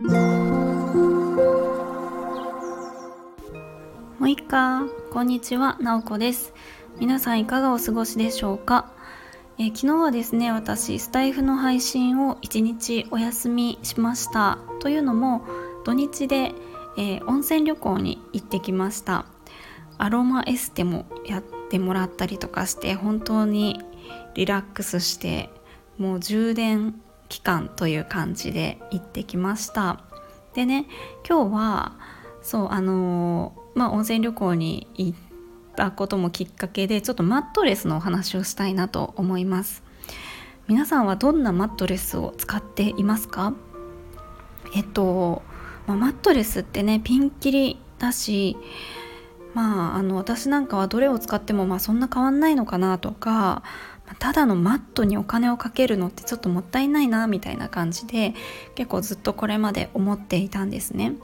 もういっか。こんにちは。なおこです。皆さんいかがお過ごしでしょうか？え、昨日はですね私スタイフの配信を1日お休みしました。というのも土日で、えー、温泉旅行に行ってきました。アロマエステもやってもらったりとかして本当にリラックスしてもう充電期間という感じで行ってきました。でね今日はそうあのー、まあ温泉旅行に行ったこともきっかけでちょっとマットレスのお話をしたいなと思います。皆さんはどんなマットレスを使っていますか？えっと、まあ、マットレスってねピンキリだしまああの私なんかはどれを使ってもまあそんな変わんないのかなとかただのマットにお金をかけるのってちょっともったいないなみたいな感じで結構ずっとこれまで思っていたんですね。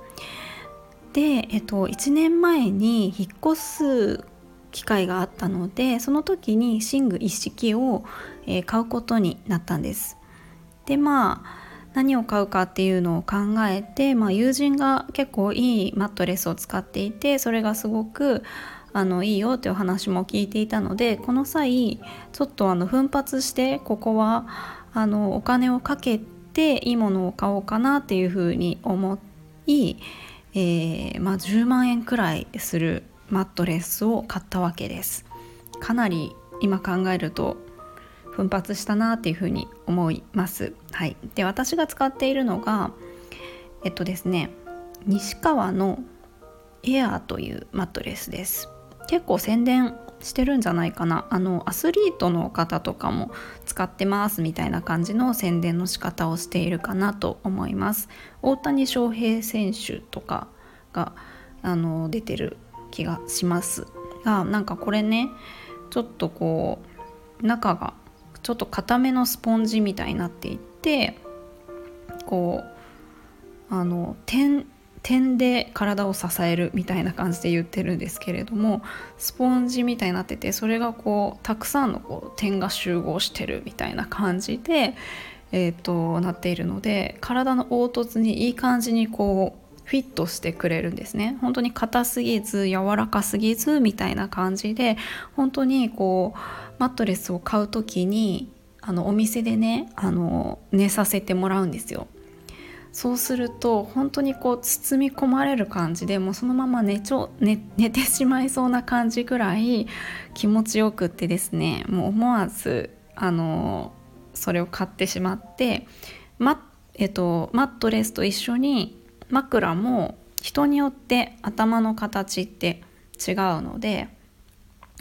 で、えっと、1年前に引っ越す機会があったのでその時に寝具一式を、え、買うことになったんです。でまあ何を買うかっていうのを考えて、まあ、友人が結構いいマットレスを使っていてそれがすごくあのいいよっていう話も聞いていたのでこの際ちょっとあの奮発してここはあのお金をかけていいものを買おうかなっていうふうに思い、えー、まあ、10万円くらいするマットレスを買ったわけです。かなり今考えると奮発したなっていうふうに思います。はい、で私が使っているのがえっとですね西川のエアーというマットレスです。結構宣伝してるんじゃないかな。あのアスリートの方とかも使ってますみたいな感じの宣伝の仕方をしているかなと思います。大谷翔平選手とかがあの出てる気がしますがなんかこれねちょっとこう中がちょっと固めのスポンジみたいになっていってこうあの点点で体を支えるみたいな感じで言ってるんですけれどもスポンジみたいになっててそれがこうたくさんのこう点が集合してるみたいな感じで、えーと、なっているので体の凹凸にいい感じにこうフィットしてくれるんですね。本当に硬すぎず柔らかすぎずみたいな感じで本当にこうマットレスを買う時にあのお店でねあの寝させてもらうんですよ。そうすると本当にこう包み込まれる感じでもうそのまま寝ちょ寝寝てしまいそうな感じぐらい気持ちよくってですねもう思わずあのそれを買ってしまってマ,、えっと、マットレスと一緒に枕も人によって頭の形って違うので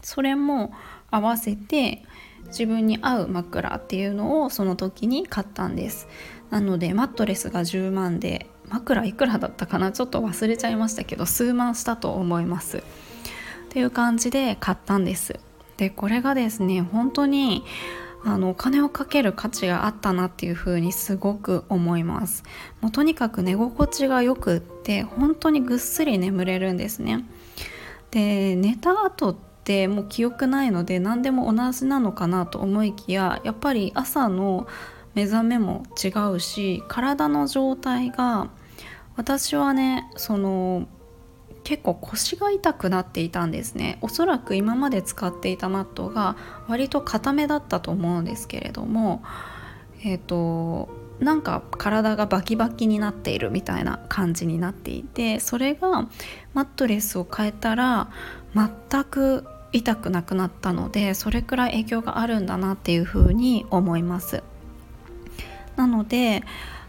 それも合わせて自分に合う枕っていうのをその時に買ったんです。なのでマットレスが10万で枕いくらだったかな？ちょっと忘れちゃいましたけど数万したと思います。っていう感じで買ったんです。でこれがですね本当にあのお金をかける価値があったなっていう風にすごく思います。もうとにかく寝心地がよくって本当にぐっすり眠れるんですね。で寝た後ってもう記憶ないので何でも同じなのかなと思いきややっぱり朝の目覚めも違うし体の状態が私はねその結構腰が痛くなっていたんですね。おそらく今まで使っていたマットが割と硬めだったと思うんですけれどもえっ、ー、となんか体がバキバキになっているみたいな感じになっていてそれがマットレスを変えたら全く痛くなくなったのでそれくらい影響があるんだなっていうふうに思います。なので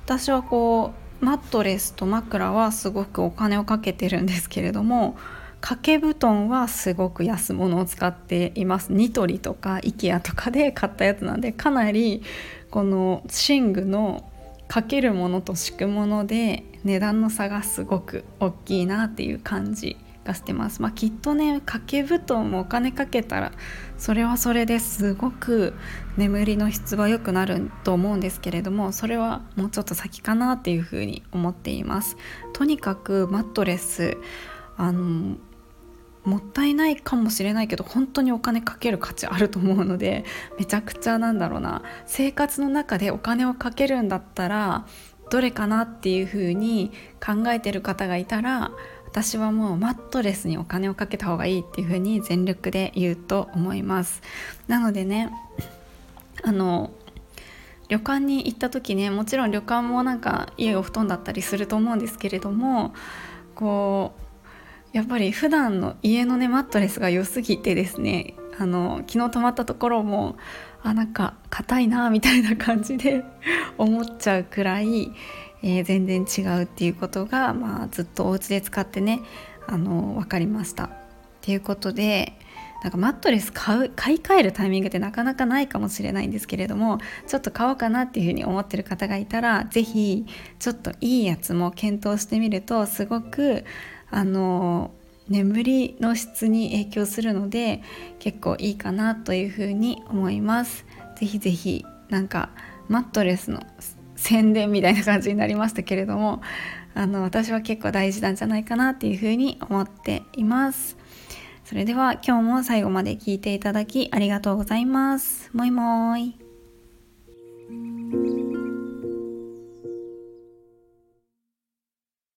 私はこうマットレスと枕はすごくお金をかけてるんですけれども掛け布団はすごく安物を使っています。ニトリとか IKEA とかで買ったやつなんでかなりこの寝具のかけるものと敷くもので値段の差がすごく大きいなっていう感じがしてます、まあ、きっとね掛け布団もお金かけたらそれはそれですごく眠りの質は良くなると思うんですけれどもそれはもうちょっと先かなっていうふうに思っています。とにかくマットレスあのもったいないかもしれないけど本当にお金かける価値あると思うのでめちゃくちゃなんだろうな。生活の中でお金をかけるんだったらどれかなっていう風に考えてる方がいたら私はもうマットレスにお金をかけた方がいいっていう風に全力で言うと思います。なのでねあの旅館に行った時ねもちろん旅館もなんかいいお布団だったりすると思うんですけれどもこうやっぱり普段の家のねマットレスが良すぎてですねあの昨日泊まったところもあなんか硬いなみたいな感じで思っちゃうくらい、えー、全然違うっていうことが、まあ、ずっとお家で使ってねあの分かりました。っていうことでなんかマットレス買う買い替えるタイミングってなかなかないかもしれないんですけれどもちょっと買おうかなっていうふうに思ってる方がいたら是非ちょっといいやつも検討してみるとすごくあの眠りの質に影響するので結構いいかなというふうに思います。ぜひぜひなんかマットレスの宣伝みたいな感じになりましたけれどもあの私は結構大事なんじゃないかなっていうふうに思っています。それでは今日も最後まで聞いていただきありがとうございます。もいもーい。